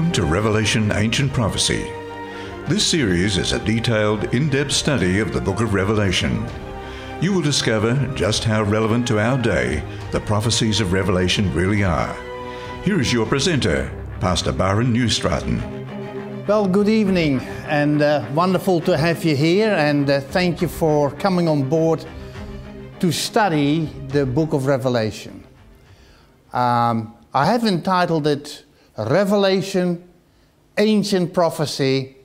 Welcome to Revelation Ancient Prophecy. This series is a detailed, in depth study of the book of Revelation. You will discover just how relevant to our day the prophecies of Revelation really are. Here is your presenter, Pastor Barend Nieuwstraten. Well, good evening, and uh, wonderful to have you here, and uh, thank you for coming on board to study the book of Revelation. Um, I have entitled it Revelation, Ancient Prophecy,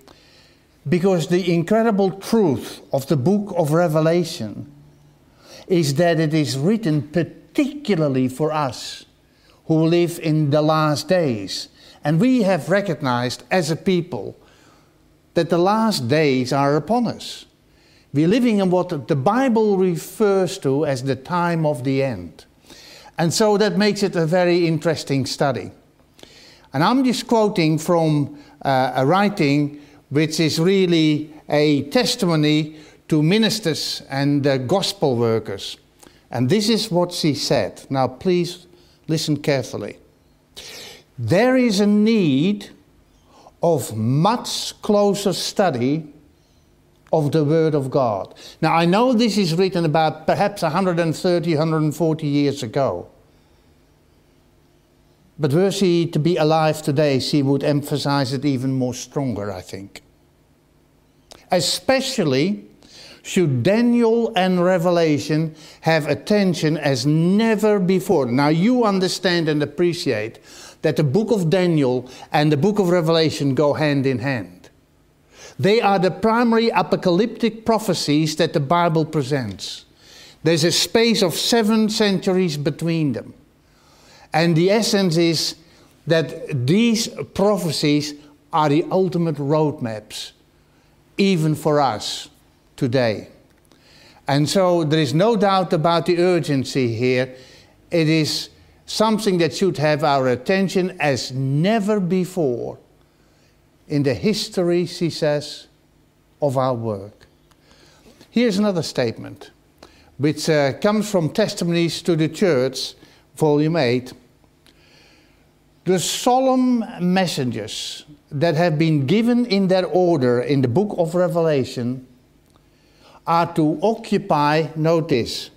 because the incredible truth of the book of Revelation is that it is written particularly for us who live in the last days. And we have recognized as a people that the last days are upon us. We're living in what the Bible refers to as the time of the end. And so that makes it a very interesting study. And I'm just quoting from uh, a writing which is really a testimony to ministers and uh, gospel workers. And this is what she said. Now, please listen carefully. There is a need of much closer study of the Word of God. Now, I know this is written about perhaps 130, 140 years ago. But were she to be alive today, she would emphasize it even more stronger, I think. Especially should Daniel and Revelation have attention as never before. Now, you understand and appreciate that the book of Daniel and the book of Revelation go hand in hand. They are the primary apocalyptic prophecies that the Bible presents. There's a space of seven centuries between them. And the essence is that these prophecies are the ultimate roadmaps, even for us today. And so there is no doubt about the urgency here. It is something that should have our attention as never before in the history, she says, of our work. Here's another statement, which uh, comes from Testimonies to the Church, Volume 8. The solemn messages that have been given in their order in the book of Revelation are to occupy, notice,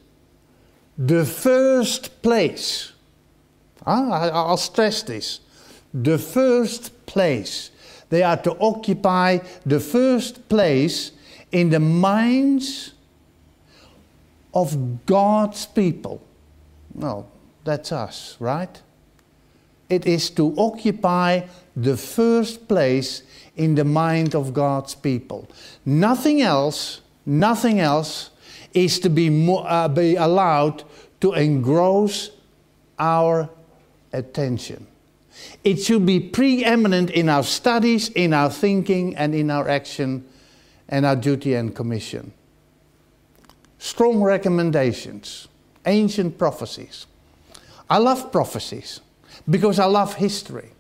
the first place. Ah, I'll stress this. The first place they are to occupy the first place in the minds of God's people. Well, that's us, right? It is to occupy the first place in the mind of God's people. Nothing else, nothing else is to be, mo- uh, be allowed to engross our attention. It should be preeminent in our studies, in our thinking, and in our action, and our duty and commission. Strong recommendations, ancient prophecies. I love prophecies because I love history.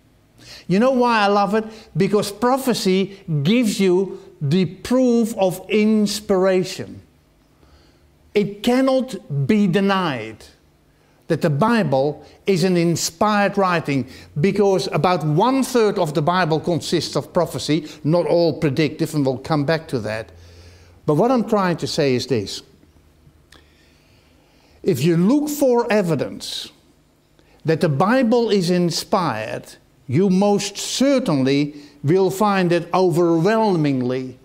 You know why I love it? Because prophecy gives you the proof of inspiration. It cannot be denied that the Bible is an inspired writing because about one third of the Bible consists of prophecy, not all predictive, and we'll come back to that. But what I'm trying to say is this if you look for evidence that the Bible is inspired, you most certainly will find it overwhelmingly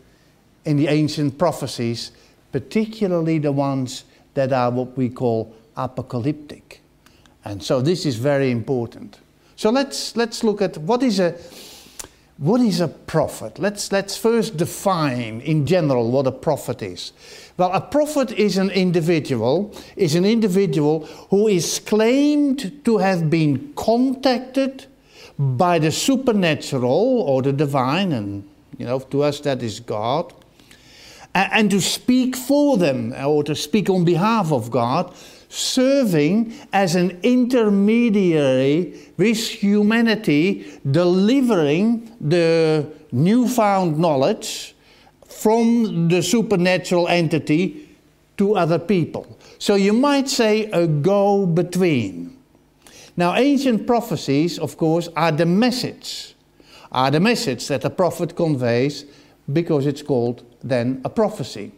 in the ancient prophecies, particularly the ones that are what we call apocalyptic. And so this is very important. So let's, let's look at what is a, what is a prophet? Let's, let's first define in general what a prophet is. Well, a prophet is an individual, is an individual who is claimed to have been contacted by the supernatural or the divine, and you know, to us that is God, and, and to speak for them or to speak on behalf of God serving as an intermediary with humanity, delivering the newfound knowledge from the supernatural entity to other people. So you might say a go between. Now, ancient prophecies, of course, are the message are the message that a prophet conveys because it's called then a prophecy.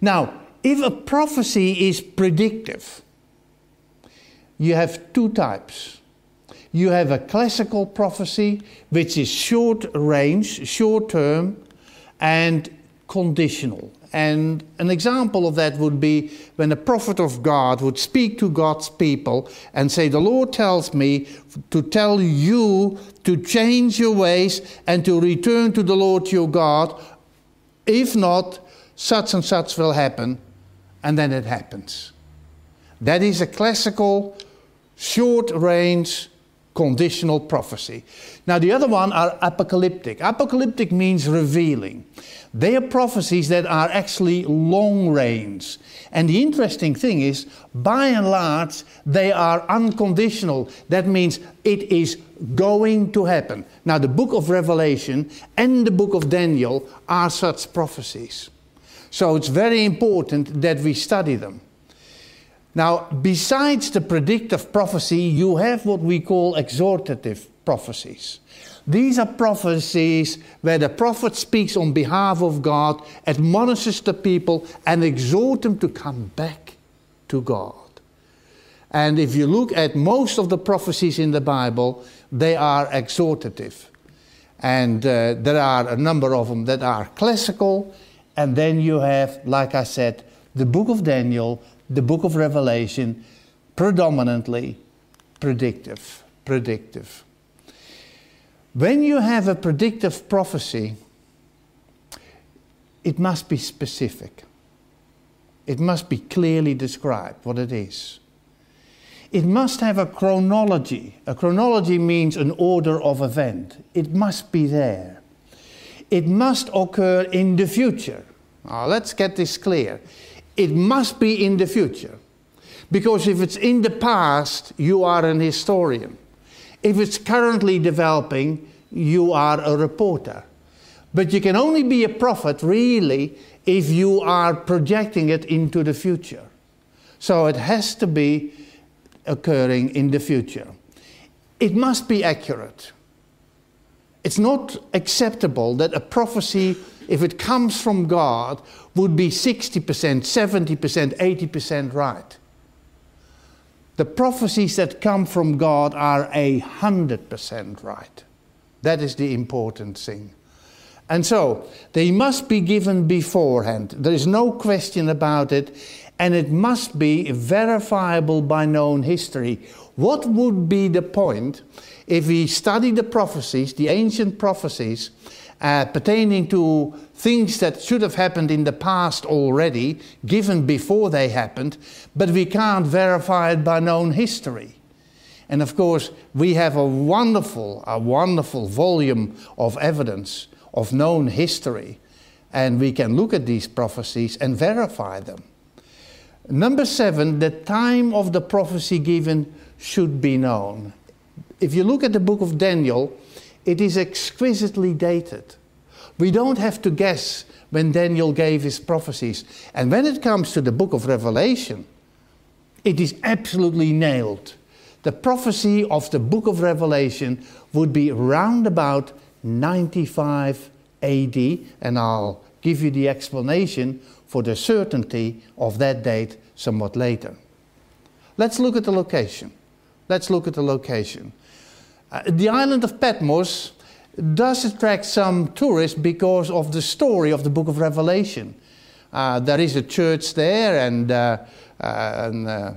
Now, if a prophecy is predictive, you have two types. You have a classical prophecy, which is short range, short term, and conditional. And an example of that would be when a prophet of God would speak to God's people and say, The Lord tells me to tell you to change your ways and to return to the Lord your God. If not, such and such will happen. And then it happens. That is a classical, short range, conditional prophecy. Now, the other one are apocalyptic. Apocalyptic means revealing. They are prophecies that are actually long range. And the interesting thing is, by and large, they are unconditional. That means it is going to happen. Now, the book of Revelation and the book of Daniel are such prophecies. So it's very important that we study them. Now, besides the predictive prophecy, you have what we call exhortative prophecies. These are prophecies where the prophet speaks on behalf of God, admonishes the people, and exhort them to come back to God. And if you look at most of the prophecies in the Bible, they are exhortative. And uh, there are a number of them that are classical. And then you have, like I said, the book of Daniel, the book of Revelation, predominantly predictive. Predictive. When you have a predictive prophecy, it must be specific. It must be clearly described what it is. It must have a chronology. A chronology means an order of event. It must be there. It must occur in the future. Now, let's get this clear. It must be in the future. Because if it's in the past, you are an historian. If it's currently developing, you are a reporter. But you can only be a prophet, really, if you are projecting it into the future. So it has to be occurring in the future. It must be accurate. It's not acceptable that a prophecy, if it comes from God, would be 60%, 70%, 80% right. The prophecies that come from God are a hundred percent right. That is the important thing. And so, they must be given beforehand. There is no question about it. And it must be verifiable by known history. What would be the point if we study the prophecies, the ancient prophecies, uh, pertaining to things that should have happened in the past already, given before they happened, but we can't verify it by known history. And of course, we have a wonderful, a wonderful volume of evidence of known history, and we can look at these prophecies and verify them. Number seven, the time of the prophecy given should be known. If you look at the book of Daniel, it is exquisitely dated. We don't have to guess when Daniel gave his prophecies. And when it comes to the book of Revelation, it is absolutely nailed. The prophecy of the book of Revelation would be round about 95 AD, and I'll give you the explanation for the certainty of that date somewhat later. Let's look at the location. Let's look at the location. Uh, the island of Patmos does attract some tourists because of the story of the book of Revelation. Uh, there is a church there and, uh, uh and uh,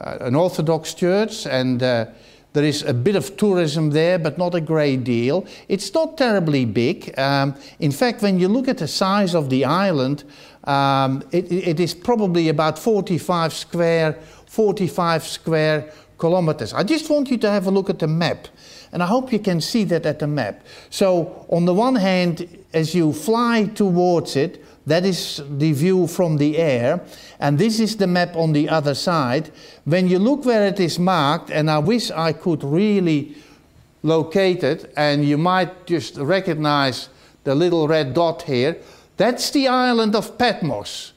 uh, an Orthodox church, and there is a bit of tourism there, but not a great deal. It's not terribly big. Um, in fact, when you look at the size of the island, um, it, it is probably about 45 square, 45 square kilometers. I just want you to have a look at the map. And I hope you can see that at the map. So, on the one hand, as you fly towards it, that is the view from the air. And this is the map on the other side. When you look where it is marked, and I wish I could really locate it, and you might just recognize the little red dot here, that's the island of Patmos.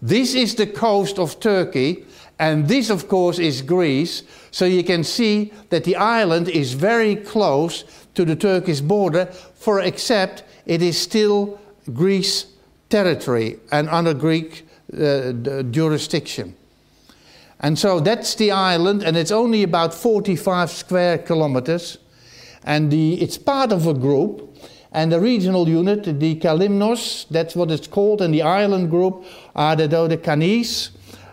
This is the coast of Turkey, And this, of course, is Greece. So you can see that the island is very close to the Turkish border, for except it is still Greece territory and under Greek uh, jurisdiction. And so that's the island, and it's only about 45 square kilometers. And the, it's part of a group. And the regional unit, the Kalymnos, that's what it's called, and the island group are the Dodecanese.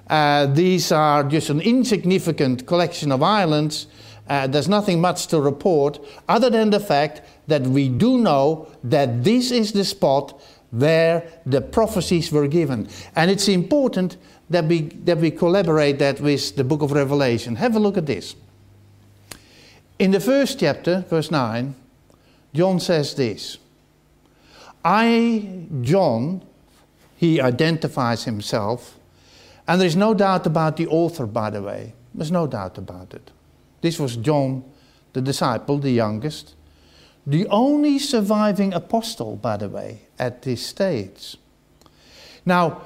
Uh, these are just an insignificant collection of islands. Uh, there's nothing much to report other than the fact that we do know that this is the spot where the prophecies were given. And it's important that we, that we collaborate that with the book of Revelation. Have a look at this. In the first chapter, verse 9, John says this I, John, he identifies himself, and there's no doubt about the author, by the way. There's no doubt about it. This was John, the disciple, the youngest, the only surviving apostle, by the way, at this stage. Now,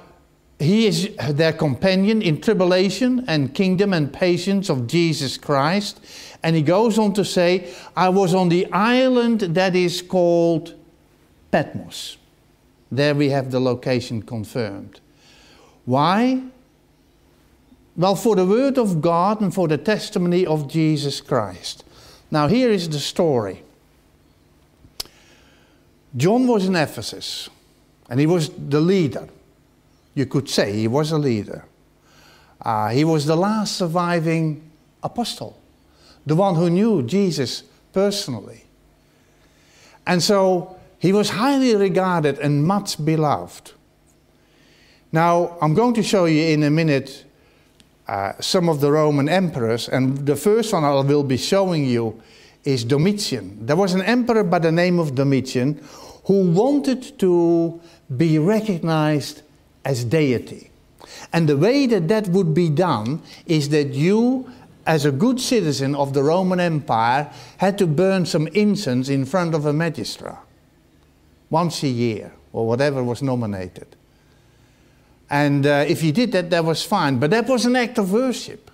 he is their companion in tribulation and kingdom and patience of Jesus Christ. And he goes on to say, I was on the island that is called Patmos. There we have the location confirmed. Why? Well, for the word of God and for the testimony of Jesus Christ. Now, here is the story. John was in Ephesus, and he was the leader. You could say he was a leader. Uh, he was the last surviving apostle, the one who knew Jesus personally. And so he was highly regarded and much beloved. Now, I'm going to show you in a minute uh, some of the Roman emperors, and the first one I will be showing you is Domitian. There was an emperor by the name of Domitian who wanted to be recognized as deity. And the way that that would be done is that you, as a good citizen of the Roman Empire, had to burn some incense in front of a magistrate once a year or whatever was nominated. And uh, if he did that, that was fine. But that was an act of worship.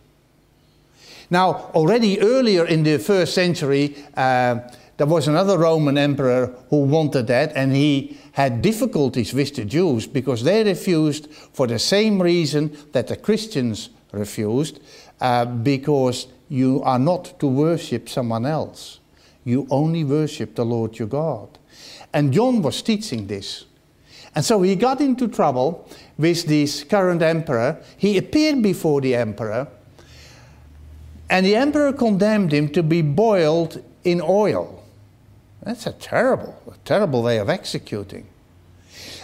Now, already earlier in the first century, uh, there was another Roman emperor who wanted that, and he had difficulties with the Jews because they refused for the same reason that the Christians refused, uh, because you are not to worship someone else. You only worship the Lord your God. And John was teaching this. And so he got into trouble with this current emperor. He appeared before the emperor, and the emperor condemned him to be boiled in oil. That's a terrible, a terrible way of executing.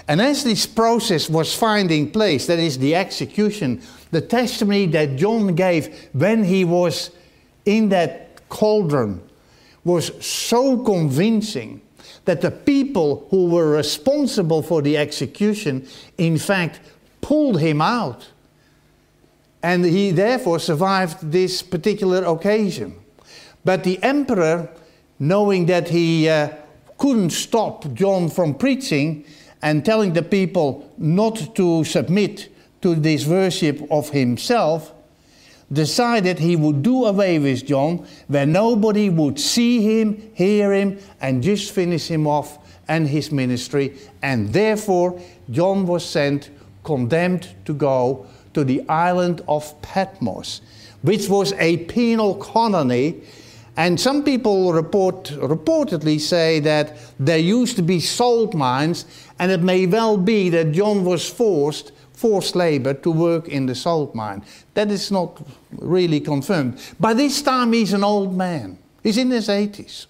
And as this process was finding place, that is the execution, the testimony that John gave when he was in that cauldron was so convincing that the people who were responsible for the execution, in fact, pulled him out. And he therefore survived this particular occasion. But the emperor knowing that he uh, couldn't stop John from preaching and telling the people not to submit to this worship of himself, decided he would do away with John where nobody would see him, hear him, and just finish him off and his ministry. And therefore, John was sent, condemned to go to the island of Patmos, which was a penal colony and some people report, reportedly say that there used to be salt mines, and it may well be that John was forced, forced labor, to work in the salt mine. That is not really confirmed. By this time, he's an old man, he's in his 80s.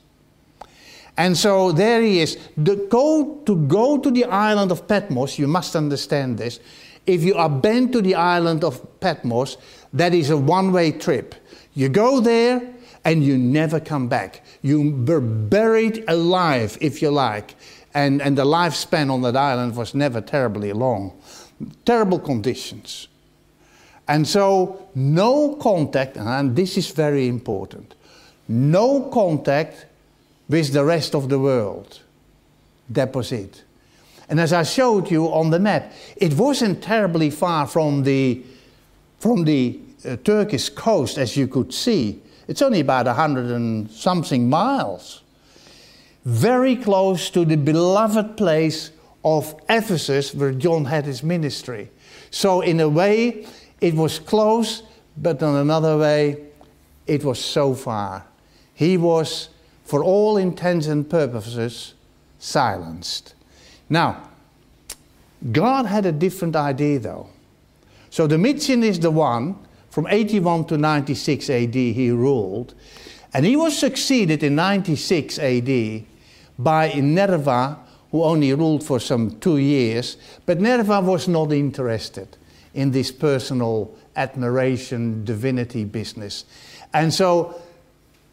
And so there he is. The go, to go to the island of Patmos, you must understand this. If you are bent to the island of Patmos, that is a one way trip. You go there, and you never come back. You were buried alive, if you like. And, and the lifespan on that island was never terribly long. Terrible conditions. And so, no contact, and this is very important no contact with the rest of the world. That was it. And as I showed you on the map, it wasn't terribly far from the, from the uh, Turkish coast, as you could see. It's only about a hundred and something miles. Very close to the beloved place of Ephesus where John had his ministry. So, in a way, it was close, but in another way, it was so far. He was, for all intents and purposes, silenced. Now, God had a different idea though. So Domitian is the one, from 81 to 96 AD, he ruled. And he was succeeded in 96 AD by Nerva, who only ruled for some two years. But Nerva was not interested in this personal admiration, divinity business. And so,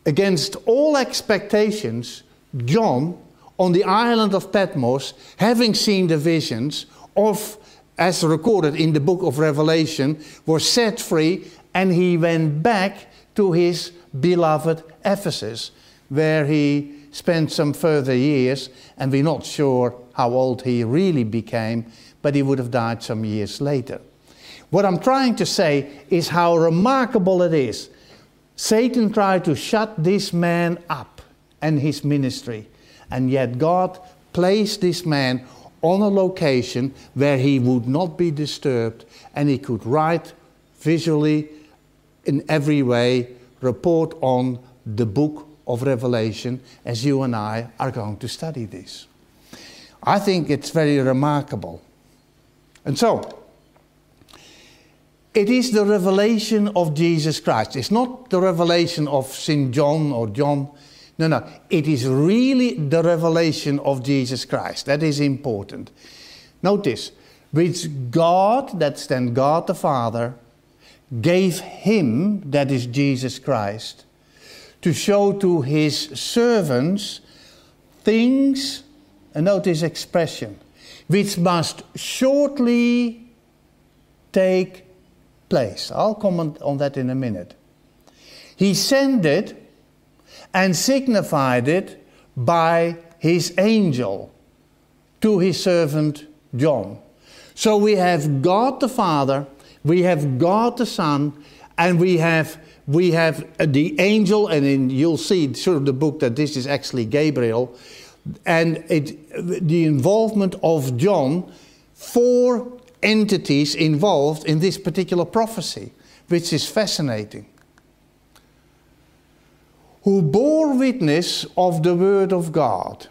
against all expectations, John, on the island of Patmos, having seen the visions of, as recorded in the book of Revelation, was set free and he went back to his beloved Ephesus, where he spent some further years, and we're not sure how old he really became, but he would have died some years later. What I'm trying to say is how remarkable it is. Satan tried to shut this man up and his ministry, and yet God placed this man on a location where he would not be disturbed and he could write visually in every way report on the book of Revelation as you and I are going to study this. I think it's very remarkable. And so, it is the revelation of Jesus Christ. It's not the revelation of St. John or John. No, no. It is really the revelation of Jesus Christ. That is important. Notice, which God, that's then God the Father, gave him, that is Jesus Christ, to show to his servants things, and note this expression, which must shortly take place. I'll comment on that in a minute. He sent it and signified it by his angel to his servant John. So we have God the Father, we have God the Son, and we have we have uh, the angel, and in, you'll see sort of the book that this is actually Gabriel, and it, the involvement of John, four entities involved in this particular prophecy, which is fascinating. Who bore witness of the word of God.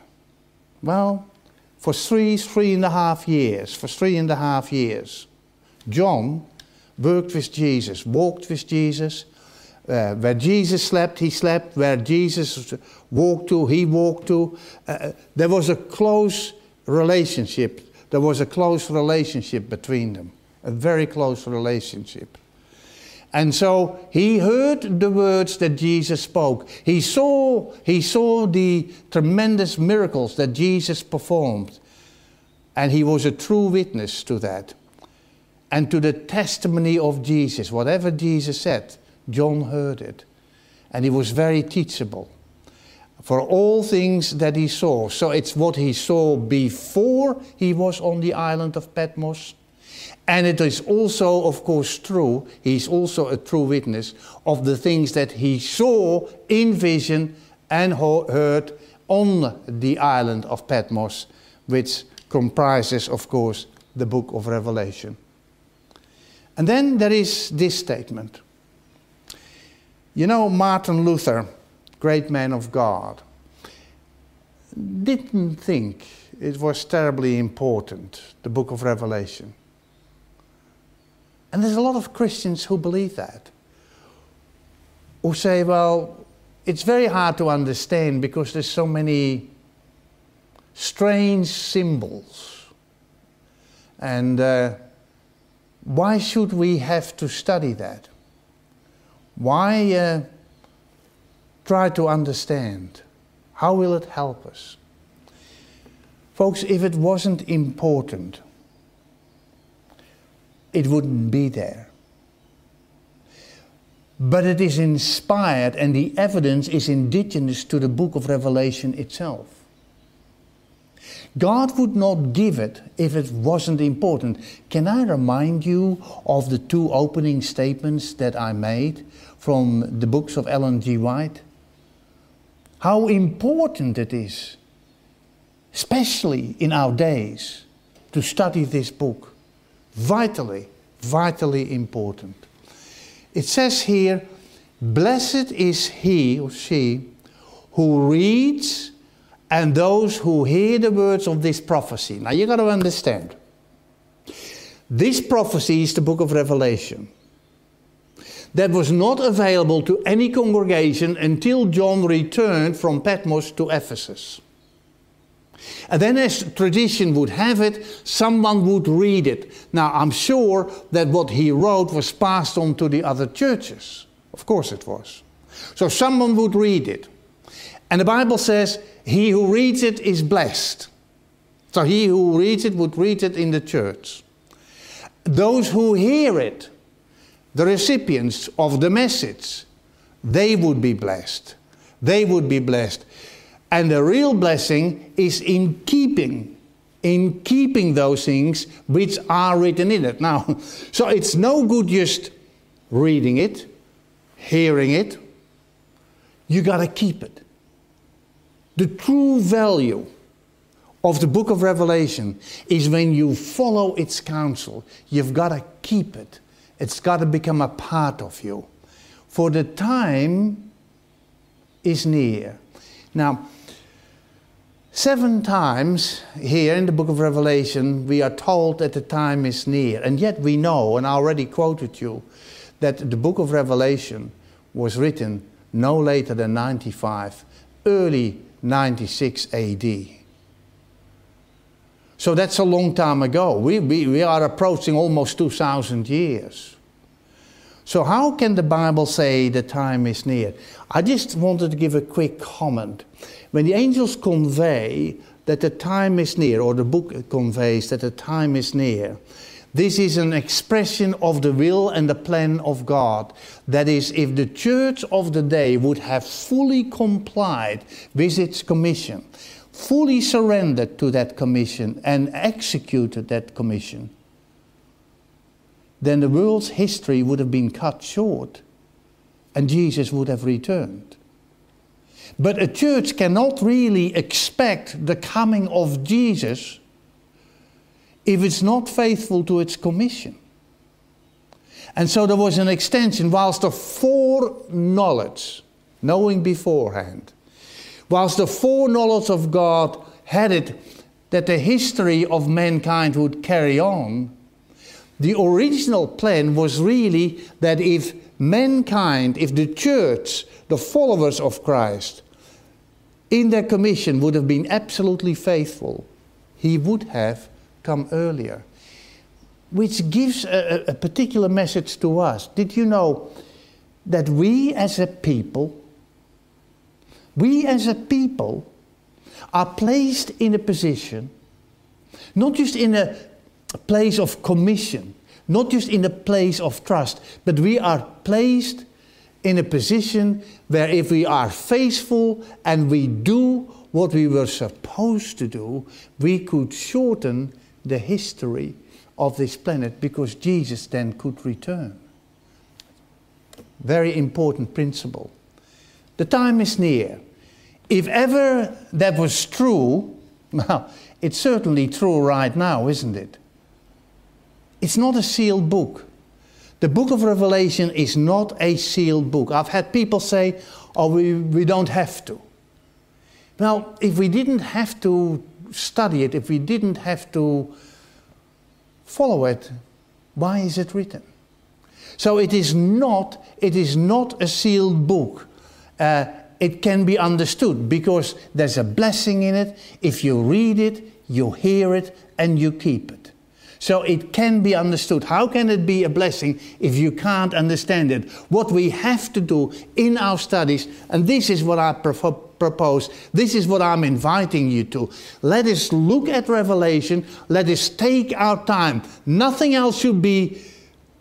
Well, for three, three and a half years, for three and a half years, John worked with Jesus, walked with Jesus, uh, where Jesus slept, he slept. Where Jesus walked to, he walked to. Uh, there was a close relationship. There was a close relationship between them, a very close relationship. And so he heard the words that Jesus spoke. He saw, he saw the tremendous miracles that Jesus performed. And he was a true witness to that. And to the testimony of Jesus. Whatever Jesus said, John heard it. And he was very teachable for all things that he saw. So it's what he saw before he was on the island of Patmos. And it is also, of course, true, he's also a true witness of the things that he saw in vision and heard on the island of Patmos, which comprises, of course, the book of Revelation. And then there is this statement you know, Martin Luther, great man of God, didn't think it was terribly important, the book of Revelation. And there's a lot of Christians who believe that, who say, well, it's very hard to understand because there's so many strange symbols. And uh, why should we have to study that? Why uh, try to understand? How will it help us? Folks, if it wasn't important, it wouldn't be there. But it is inspired, and the evidence is indigenous to the book of Revelation itself. God would not give it if it wasn't important. Can I remind you of the two opening statements that I made from the books of Ellen G. White? How important it is, especially in our days, to study this book. Vitally, vitally important. It says here, Blessed is he or she who reads and those who hear the words of this prophecy. Now you got to understand. This prophecy is the book of Revelation. That was not available to any congregation until John returned from Patmos to Ephesus. And then, as tradition would have it, someone would read it. Now, I'm sure that what he wrote was passed on to the other churches. Of course, it was. So, someone would read it. And the Bible says, He who reads it is blessed. So, he who reads it would read it in the church. Those who hear it, the recipients of the message, they would be blessed. They would be blessed. And the real blessing is in keeping, in keeping those things which are written in it. Now, so it's no good just reading it, hearing it. You got to keep it. The true value of the book of Revelation is when you follow its counsel. You've got to keep it. It's got to become a part of you. For the time is near. Now, Seven times here in the book of Revelation, we are told that the time is near. And yet we know, and I already quoted you, that the book of Revelation was written no later than 95, early 96 AD. So that's a long time ago. We, we, we are approaching almost 2,000 years. So, how can the Bible say the time is near? I just wanted to give a quick comment. When the angels convey that the time is near, or the book conveys that the time is near, this is an expression of the will and the plan of God. That is, if the church of the day would have fully complied with its commission, fully surrendered to that commission, and executed that commission, then the world's history would have been cut short and Jesus would have returned. But a church cannot really expect the coming of Jesus if it's not faithful to its commission. And so there was an extension, whilst the foreknowledge, knowing beforehand, whilst the foreknowledge of God had it that the history of mankind would carry on, the original plan was really that if mankind, if the church, the followers of Christ, in their commission would have been absolutely faithful, he would have come earlier. Which gives a, a particular message to us. Did you know that we as a people, we as a people, are placed in a position, not just in a place of commission, not just in a place of trust, but we are placed in a position where if we are faithful and we do what we were supposed to do, we could shorten the history of this planet because Jesus then could return. Very important principle. The time is near. If ever that was true, well, it's certainly true right now, isn't it? It's not a sealed book. The book of Revelation is not a sealed book. I've had people say, oh, we, we don't have to. Well, if we didn't have to study it, if we didn't have to follow it, why is it written? So it is not, it is not a sealed book. Uh, it can be understood because there's a blessing in it. If you read it, you hear it, and you keep it. So it can be understood. How can it be a blessing if you can't understand it? What we have to do in our studies, and this is what I propose, this is what I'm inviting you to. Let us look at Revelation, let us take our time. Nothing else should be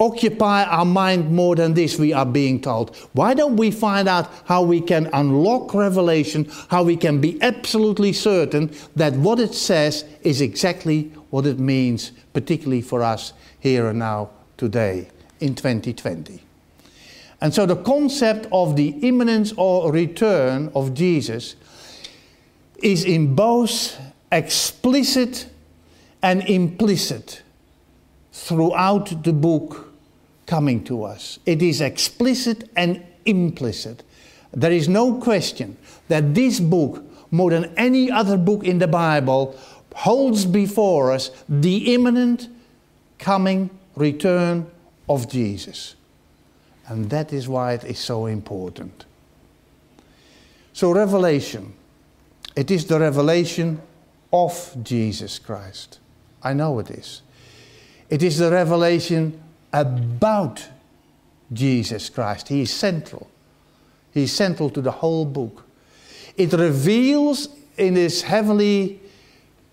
occupy our mind more than this, we are being told. Why don't we find out how we can unlock revelation, how we can be absolutely certain that what it says is exactly what it means, particularly for us here and now today in 2020. And so the concept of the imminence or return of Jesus is in both explicit and implicit throughout the book coming to us. It is explicit and implicit. There is no question that this book, more than any other book in the Bible, holds before us the imminent coming return of Jesus. And that is why it is so important. So, Revelation, it is the revelation of Jesus Christ. I know it is. It is the revelation about Jesus Christ. He is central. He is central to the whole book. It reveals in this heavenly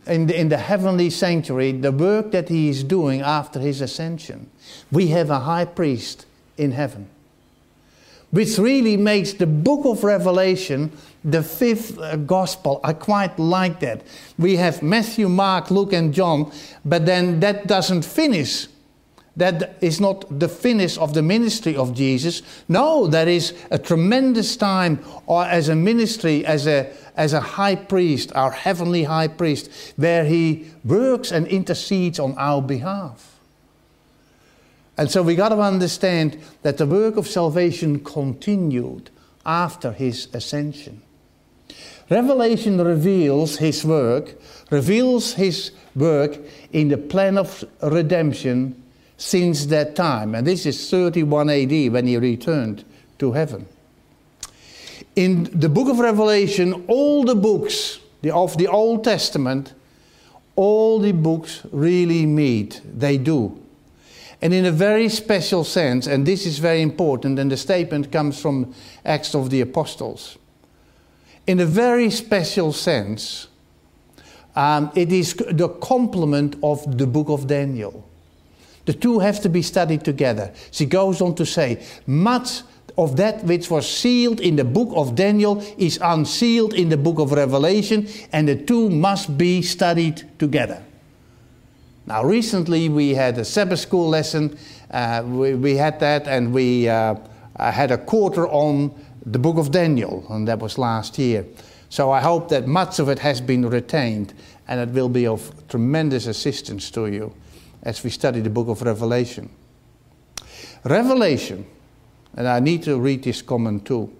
in the, in the heavenly sanctuary the work that he is doing after his ascension. We have a high priest in heaven, which really makes the book of Revelation the fifth uh, gospel. I quite like that. We have Matthew, Mark, Luke, and John, but then that doesn't finish. That is not the finish of the ministry of Jesus. No, there is a tremendous time or as a ministry, as a as a high priest, our heavenly high priest, where he works and intercedes on our behalf. And so we got to understand that the work of salvation continued after his ascension. Revelation reveals his work, reveals his work in the plan of redemption since that time. And this is 31 AD when he returned to heaven in the book of Revelation, all the books of the Old Testament, all the books really meet. They do. And in a very special sense, and this is very important, and the statement comes from Acts of the Apostles. In a very special sense, um, it is the complement of the book of Daniel. The two have to be studied together. She goes on to say, much of that which was sealed in the book of Daniel is unsealed in the book of Revelation, and the two must be studied together. Now, recently we had a Sabbath school lesson. Uh, we, we, had that, and we uh, had a quarter on the book of Daniel, and that was last year. So I hope that much of it has been retained, and it will be of tremendous assistance to you as we study the book of Revelation. Revelation and I need to read this comment too,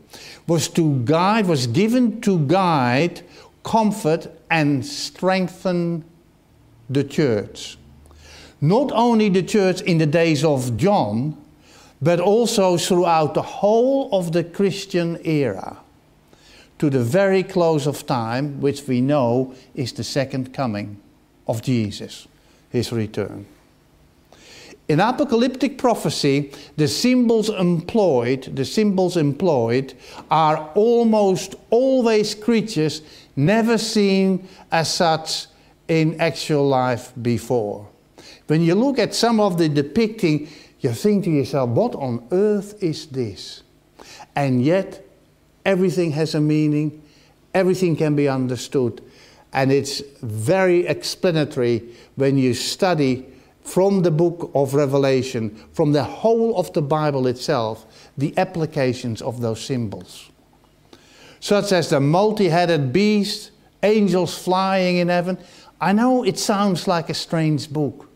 was to guide, was given to guide, comfort, and strengthen the church. Not only the church in the days of John, but also throughout the whole of the Christian era, to the very close of time, which we know is the second coming of Jesus, his return. In apocalyptic prophecy, the symbols employed, the symbols employed are almost always creatures never seen as such in actual life before. When you look at some of the depicting, you think to yourself, what on earth is this? And yet, everything has a meaning, everything can be understood, and it's very explanatory when you study from the book of Revelation, from the whole of the Bible itself, the applications of those symbols. Such as the multi headed beast, angels flying in heaven. I know it sounds like a strange book,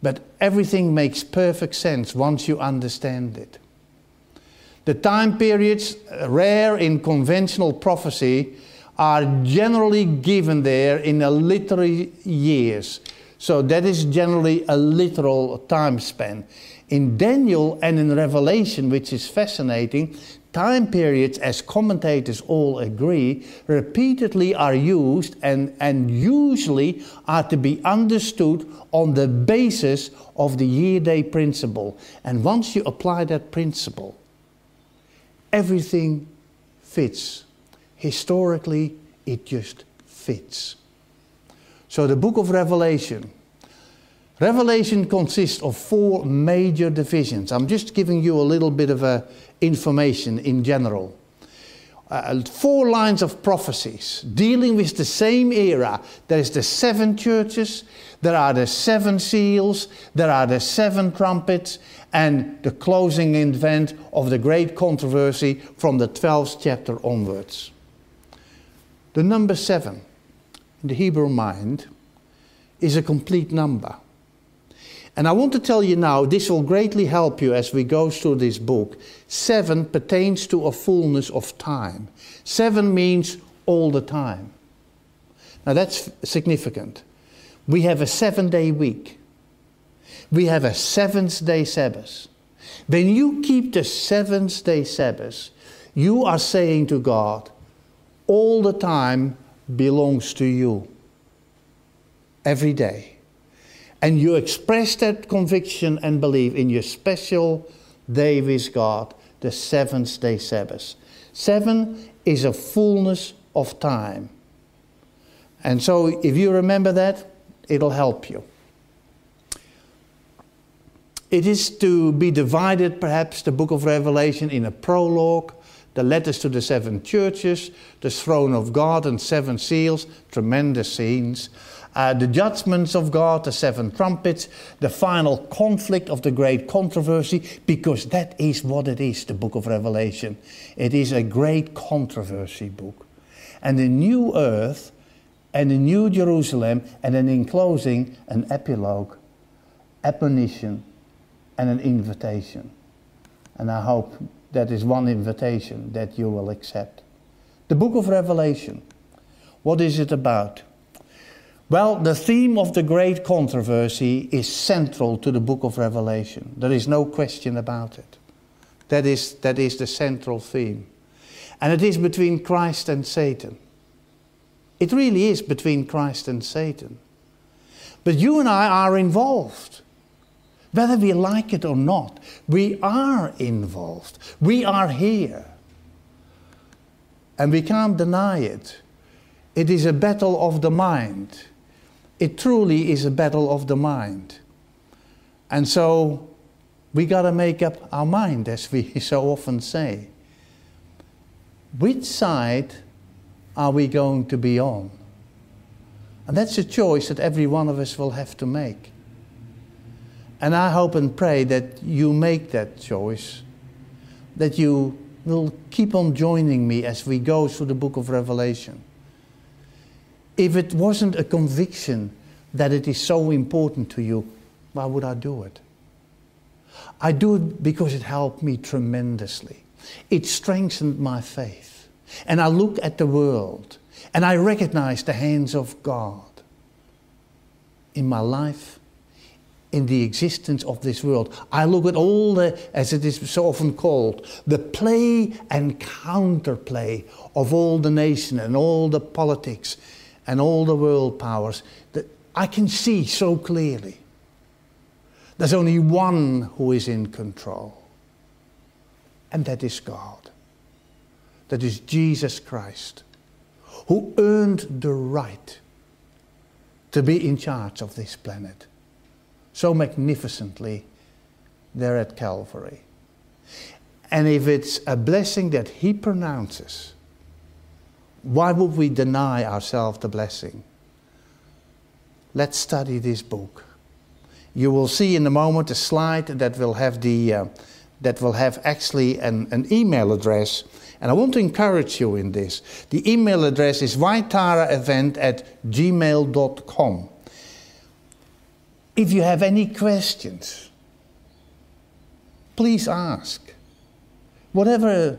but everything makes perfect sense once you understand it. The time periods, uh, rare in conventional prophecy, are generally given there in a literary years so that is generally a literal time span. In Daniel and in Revelation, which is fascinating, time periods, as commentators all agree, repeatedly are used and, and usually are to be understood on the basis of the year day principle. And once you apply that principle, everything fits. Historically, it just fits. So the book of Revelation Revelation consists of four major divisions. I'm just giving you a little bit of uh, information in general. Uh, four lines of prophecies dealing with the same era. There is the seven churches, there are the seven seals, there are the seven trumpets, and the closing event of the great controversy from the 12th chapter onwards. The number seven the Hebrew mind is a complete number. And I want to tell you now, this will greatly help you as we go through this book. Seven pertains to a fullness of time. Seven means all the time. Now that's significant. We have a seven day week, we have a seventh day Sabbath. When you keep the seventh day Sabbath, you are saying to God, all the time belongs to you. Every day. And you express that conviction and belief in your special day with God, the seventh day Sabbath. Seven is a fullness of time. And so, if you remember that, it'll help you. It is to be divided, perhaps, the book of Revelation in a prologue, the letters to the seven churches, the throne of God, and seven seals, tremendous scenes uh, the judgments of God, the seven trumpets, the final conflict of the great controversy, because that is what it is, the book of Revelation. It is a great controversy book. And the new earth and the new Jerusalem, and then in closing, an epilogue, admonition, and an invitation. And I hope that is one invitation that you will accept. The book of Revelation, what is it about? Well, the theme of the great controversy is central to the book of Revelation. There is no question about it. That is, that is the central theme. And it is between Christ and Satan. It really is between Christ and Satan. But you and I are involved. Whether we like it or not, we are involved. We are here. And we can't deny it. It is a battle of the mind it truly is a battle of the mind. And so we got to make up our mind, as we so often say. Which side are we going to be on? And that's a choice that every one of us will have to make. And I hope and pray that you make that choice, that you will keep on joining me as we go through the book of Revelation if it wasn't a conviction that it is so important to you, why would I do it? I do it because it helped me tremendously. It strengthened my faith. And I look at the world and I recognize the hands of God in my life, in the existence of this world. I look at all the, as it is so often called, the play and counterplay of all the nation and all the politics and all the world powers that I can see so clearly. There's only one who is in control, and that is God. That is Jesus Christ, who earned the right to be in charge of this planet so magnificently there at Calvary. And if it's a blessing that He pronounces, why would we deny ourselves the blessing? Let's study this book. You will see in a moment a slide that will have the uh, that will have actually an, an email address. And I want to encourage you in this. The email address is event at gmail.com. If you have any questions, please ask. Whatever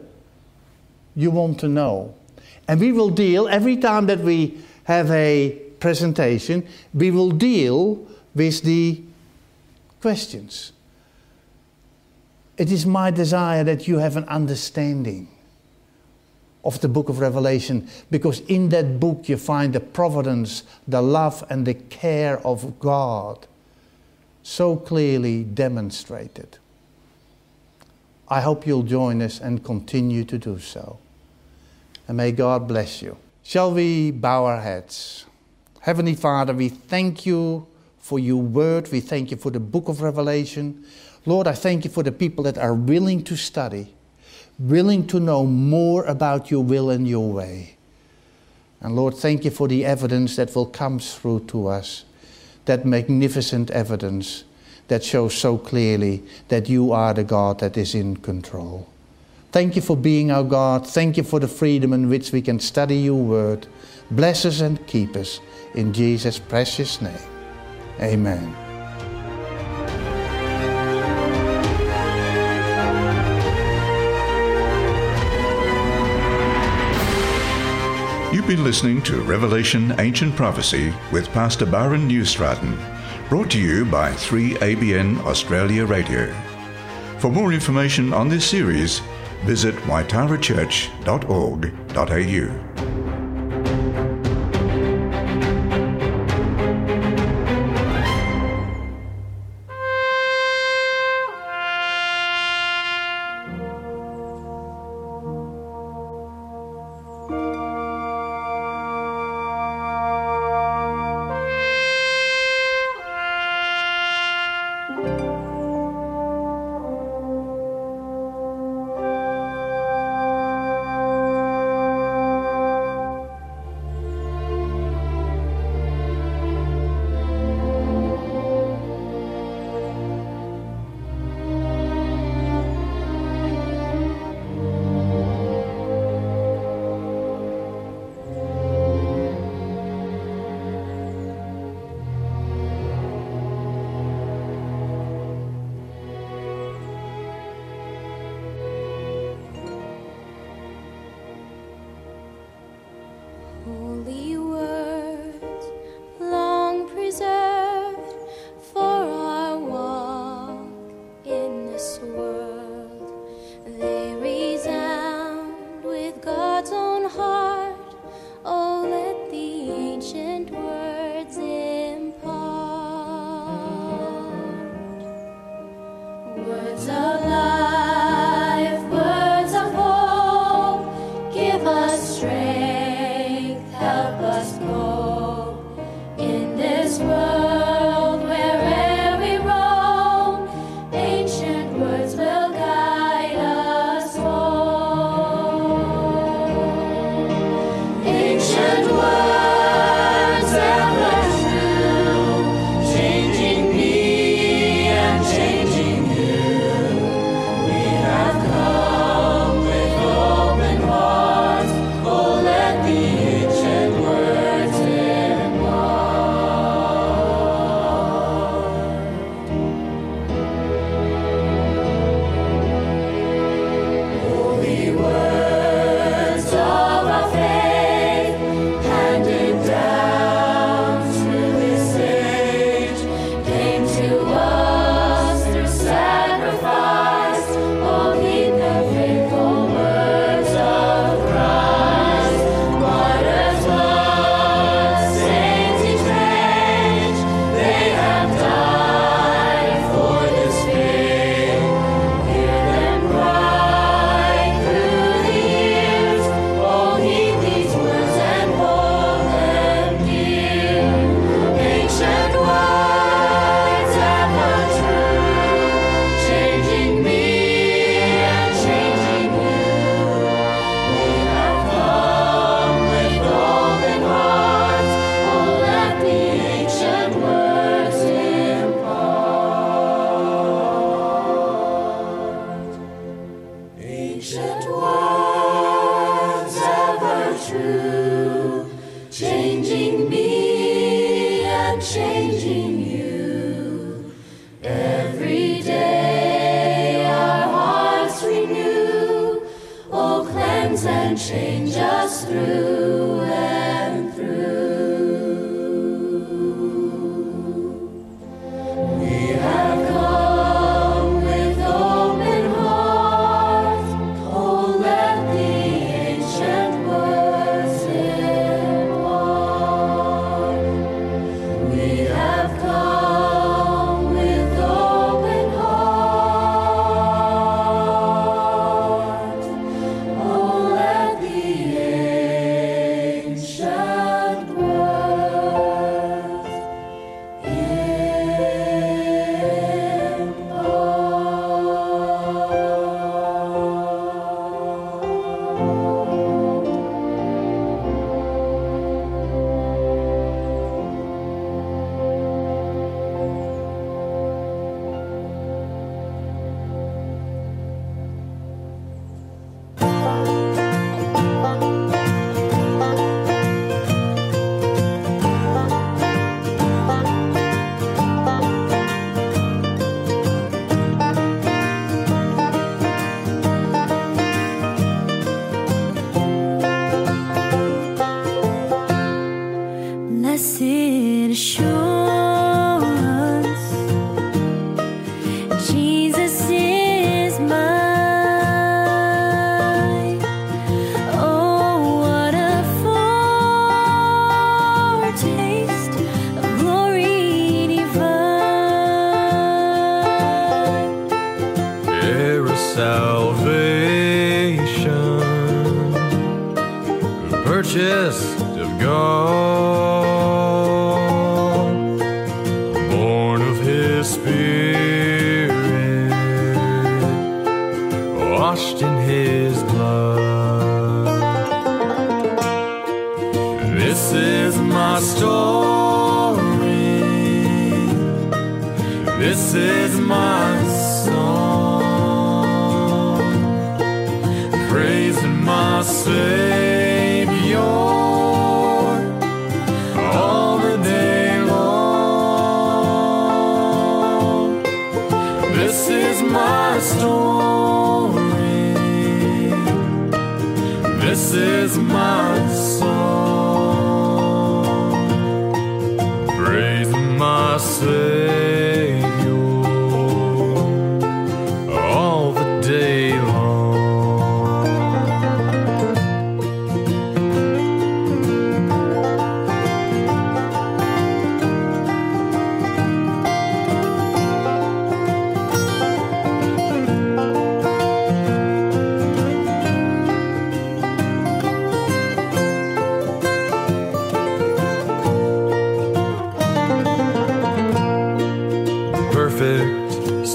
you want to know. And we will deal, every time that we have a presentation, we will deal with the questions. It is my desire that you have an understanding of the book of Revelation because in that book you find the providence, the love, and the care of God so clearly demonstrated. I hope you'll join us and continue to do so and may God bless you. Shall we bow our heads? Heavenly Father, we thank you for your word. We thank you for the book of Revelation. Lord, I thank you for the people that are willing to study, willing to know more about your will and your way. And Lord, thank you for the evidence that will come through to us, that magnificent evidence that shows so clearly that you are the God that is in control. Thank you for being our God. Thank you for the freedom in which we can study your word. Bless us and keep us. In Jesus' precious name. Amen. You've been listening to Revelation Ancient Prophecy with Pastor Barend Nieuwstraten, brought to you by 3ABN Australia Radio. For more information on this series, visit waitarachurch.org.au. Holy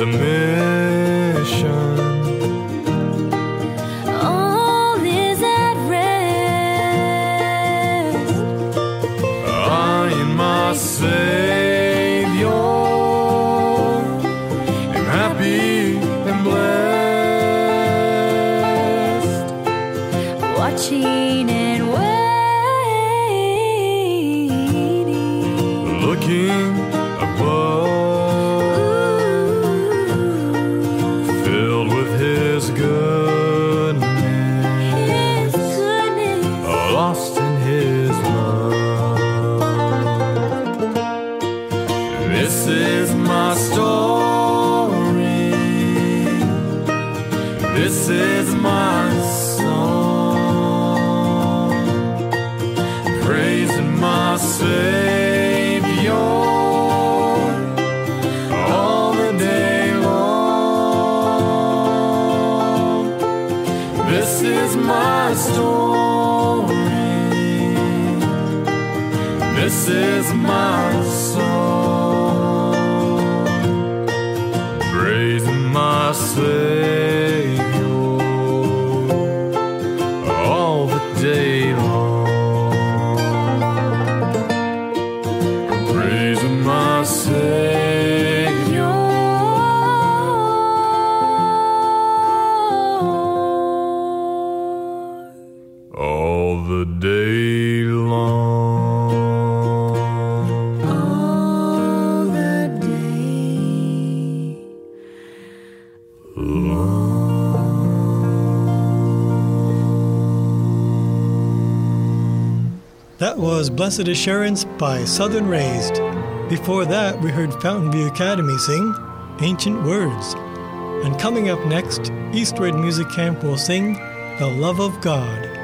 to me. That was Blessed Assurance by Southern Raised. Before that, we heard Fountainview Academy sing Ancient Words. And coming up next, Eastwood Music Camp will sing The Love of God.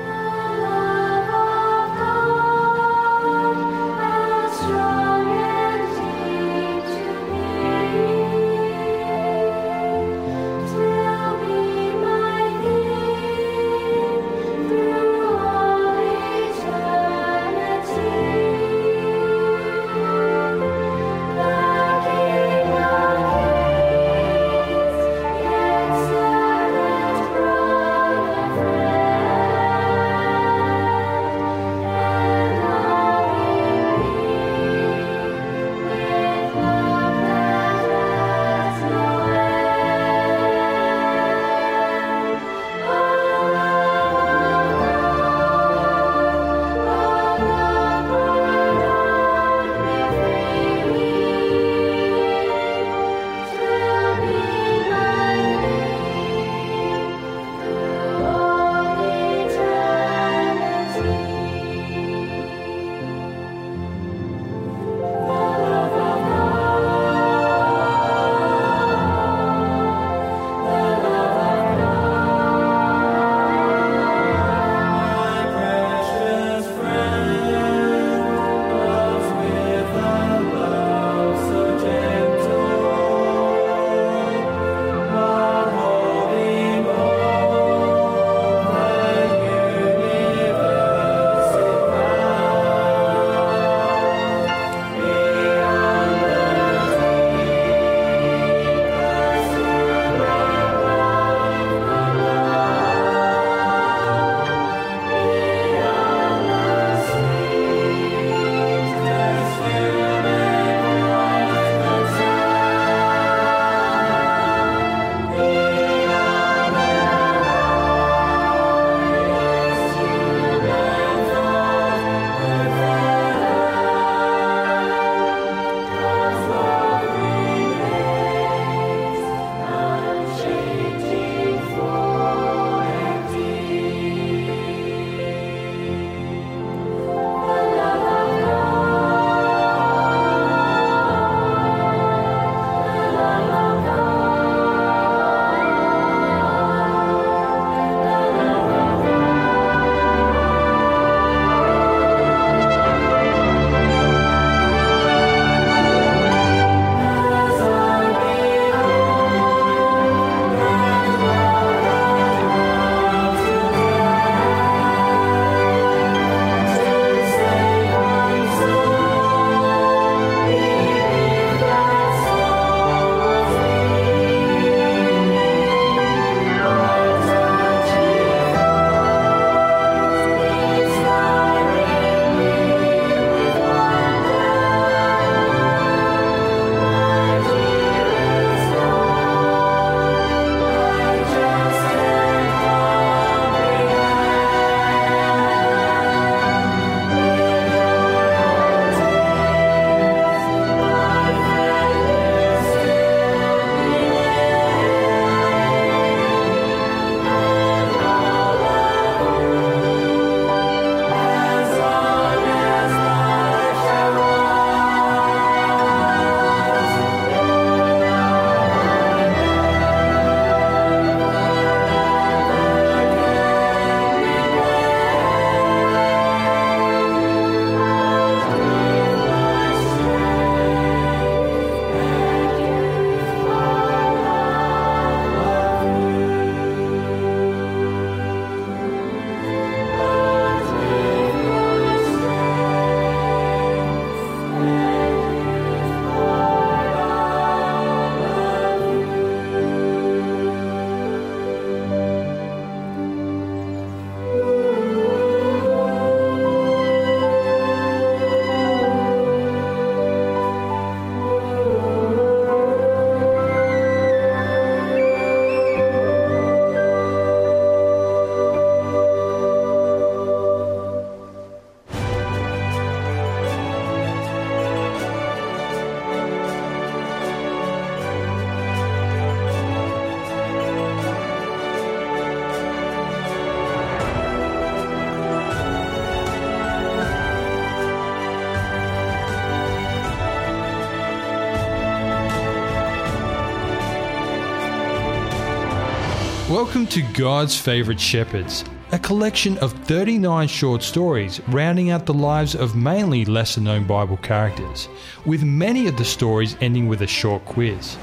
Welcome to God's Favorite Shepherds, a collection of 39 short stories rounding out the lives of mainly lesser known Bible characters, with many of the stories ending with a short quiz.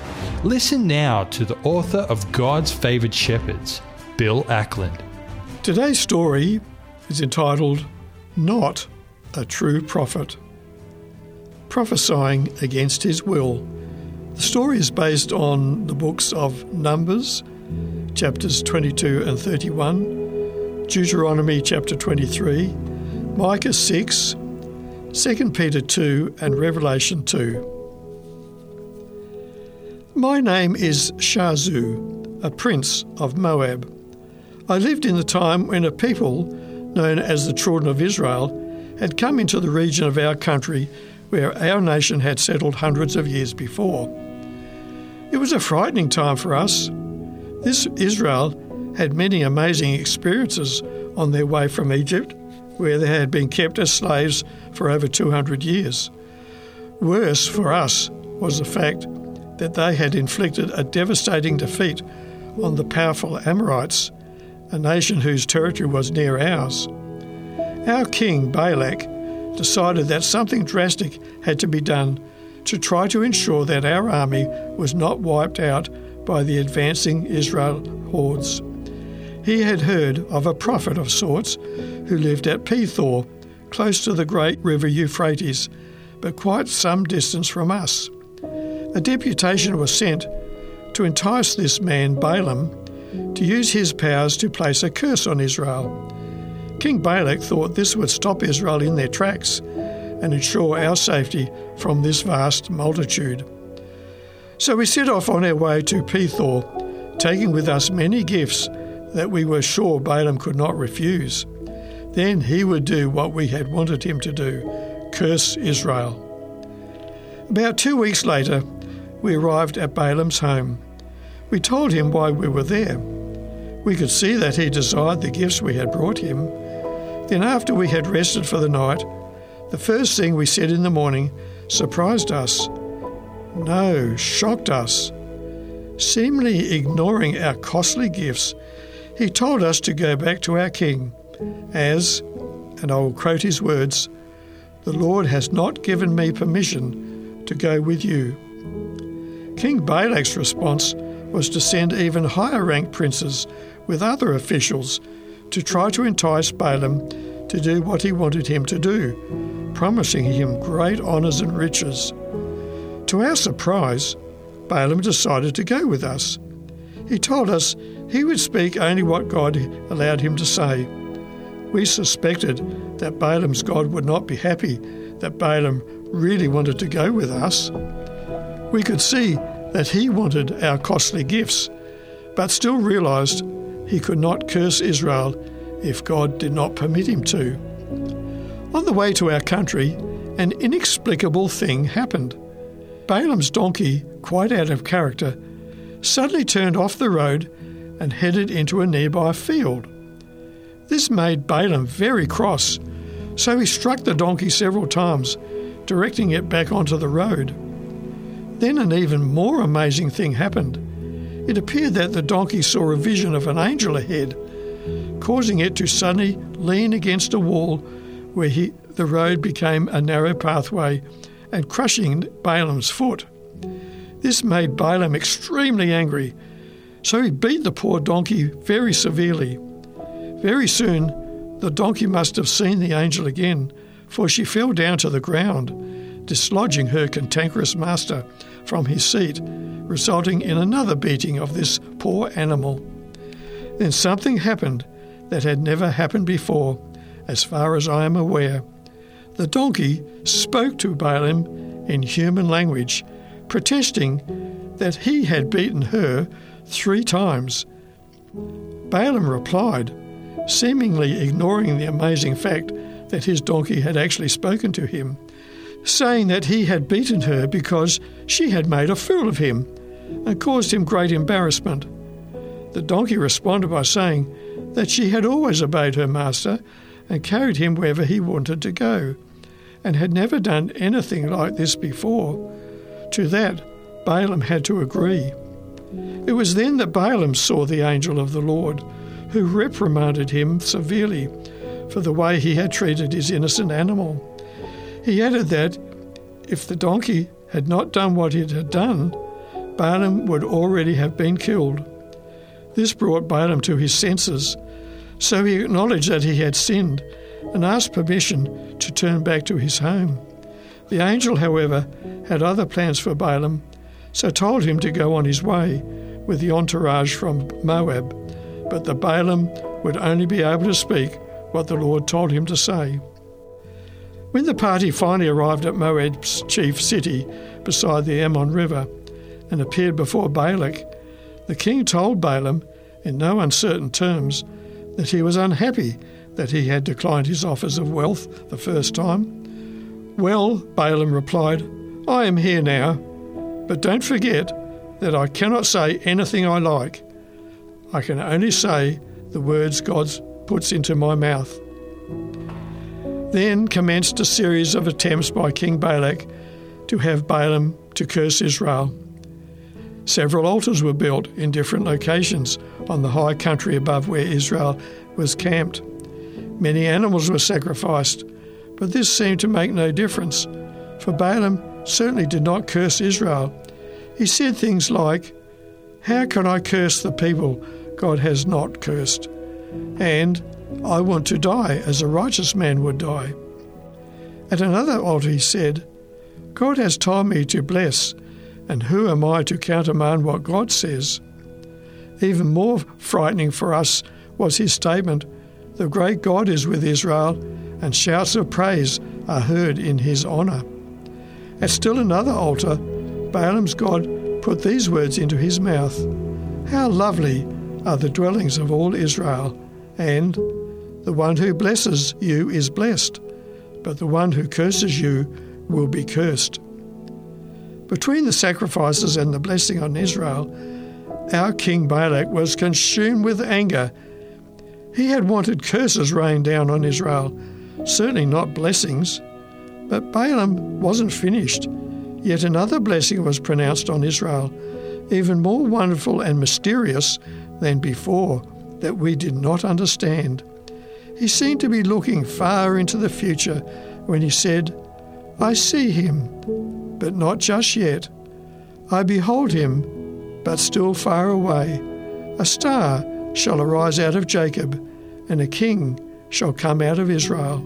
Listen now to the author of God's Favorite Shepherds, Bill Ackland. Today's story is entitled Not a True Prophet Prophesying Against His Will. The story is based on the books of Numbers, chapters 22 and 31, Deuteronomy chapter 23, Micah 6, 2 Peter 2, and Revelation 2. My name is Shazu, a prince of Moab. I lived in the time when a people known as the children of Israel had come into the region of our country where our nation had settled hundreds of years before. It was a frightening time for us. This Israel had many amazing experiences on their way from Egypt, where they had been kept as slaves for over 200 years. Worse for us was the fact that they had inflicted a devastating defeat on the powerful Amorites, a nation whose territory was near ours. Our king, Balak, decided that something drastic had to be done to try to ensure that our army was not wiped out by the advancing Israel hordes. He had heard of a prophet of sorts who lived at Pethor, close to the great river Euphrates, but quite some distance from us. A deputation was sent to entice this man, Balaam, to use his powers to place a curse on Israel. King Balak thought this would stop Israel in their tracks and ensure our safety from this vast multitude. So we set off on our way to Pethor, taking with us many gifts that we were sure Balaam could not refuse. Then he would do what we had wanted him to do curse Israel. About two weeks later, we arrived at Balaam's home. We told him why we were there. We could see that he desired the gifts we had brought him. Then, after we had rested for the night, the first thing we said in the morning surprised us. No, shocked us. Seemingly ignoring our costly gifts, he told us to go back to our king, as, and I will quote his words, the Lord has not given me permission to go with you. King Balak's response was to send even higher ranked princes with other officials to try to entice Balaam to do what he wanted him to do, promising him great honours and riches. To our surprise, Balaam decided to go with us. He told us he would speak only what God allowed him to say. We suspected that Balaam's God would not be happy that Balaam really wanted to go with us. We could see that he wanted our costly gifts, but still realized he could not curse Israel if God did not permit him to. On the way to our country, an inexplicable thing happened. Balaam's donkey, quite out of character, suddenly turned off the road and headed into a nearby field. This made Balaam very cross, so he struck the donkey several times, directing it back onto the road. Then an even more amazing thing happened. It appeared that the donkey saw a vision of an angel ahead, causing it to suddenly lean against a wall where he, the road became a narrow pathway and crushing Balaam's foot. This made Balaam extremely angry, so he beat the poor donkey very severely. Very soon, the donkey must have seen the angel again, for she fell down to the ground, dislodging her cantankerous master from his seat, resulting in another beating of this poor animal. Then something happened that had never happened before, as far as I am aware. The donkey spoke to Balaam in human language, protesting that he had beaten her three times. Balaam replied, seemingly ignoring the amazing fact that his donkey had actually spoken to him, saying that he had beaten her because she had made a fool of him and caused him great embarrassment. The donkey responded by saying that she had always obeyed her master and carried him wherever he wanted to go, and had never done anything like this before. To that, Balaam had to agree. It was then that Balaam saw the angel of the Lord, who reprimanded him severely for the way he had treated his innocent animal. He added that if the donkey had not done what it had done, Balaam would already have been killed. This brought Balaam to his senses, so he acknowledged that he had sinned and asked permission to turn back to his home. The angel, however, had other plans for Balaam, so told him to go on his way with the entourage from Moab, but that Balaam would only be able to speak what the Lord told him to say. When the party finally arrived at Moab's chief city beside the Arnon River and appeared before Balak, the king told Balaam, in no uncertain terms, that he was unhappy that he had declined his offers of wealth the first time. Well, Balaam replied, I am here now, but don't forget that I cannot say anything I like. I can only say the words God puts into my mouth. Then commenced a series of attempts by King Balak to have Balaam to curse Israel. Several altars were built in different locations on the high country above where Israel was camped. Many animals were sacrificed, but this seemed to make no difference, for Balaam certainly did not curse Israel. He said things like, How can I curse the people God has not cursed? And I want to die as a righteous man would die. At another altar he said, God has told me to bless, and who am I to countermand what God says? Even more frightening for us was his statement, The great God is with Israel, and shouts of praise are heard in his honour. At still another altar, Balaam's God put these words into his mouth How lovely are the dwellings of all Israel, and the one who blesses you is blessed, but the one who curses you will be cursed. Between the sacrifices and the blessing on Israel, our king Balak was consumed with anger. He had wanted curses rained down on Israel, certainly not blessings. But Balaam wasn't finished. Yet another blessing was pronounced on Israel, even more wonderful and mysterious than before, that we did not understand. He seemed to be looking far into the future when he said, I see him, but not just yet. I behold him, but still far away. A star shall arise out of Jacob, and a king shall come out of Israel.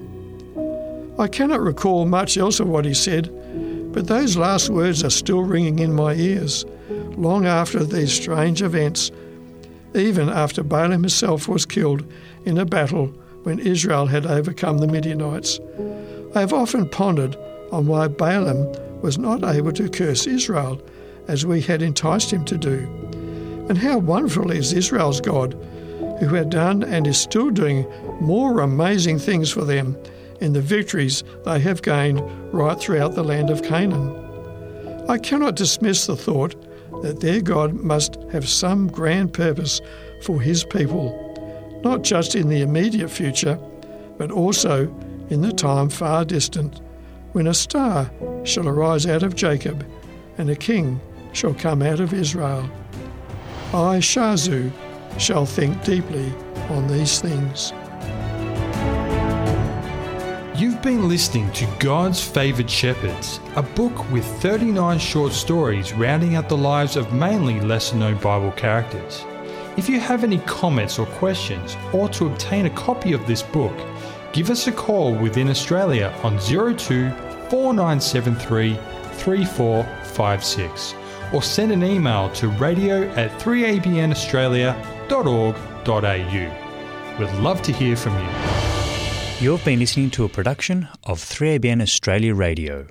I cannot recall much else of what he said, but those last words are still ringing in my ears, long after these strange events, even after Balaam himself was killed in a battle when Israel had overcome the Midianites. I have often pondered on why Balaam was not able to curse Israel as we had enticed him to do. And how wonderful is Israel's God, who had done and is still doing more amazing things for them in the victories they have gained right throughout the land of Canaan. I cannot dismiss the thought that their God must have some grand purpose for his people, not just in the immediate future, but also in the time far distant, when a star shall arise out of Jacob, and a king shall come out of Israel. I, Shazu, shall think deeply on these things. You've been listening to God's Favoured Shepherds, a book with 39 short stories rounding out the lives of mainly lesser known Bible characters. If you have any comments or questions, or to obtain a copy of this book, give us a call within Australia on 02 4973 3456 or send an email to radio at 3abnaustralia.org.au. We'd love to hear from you. You've been listening to a production of 3ABN Australia Radio.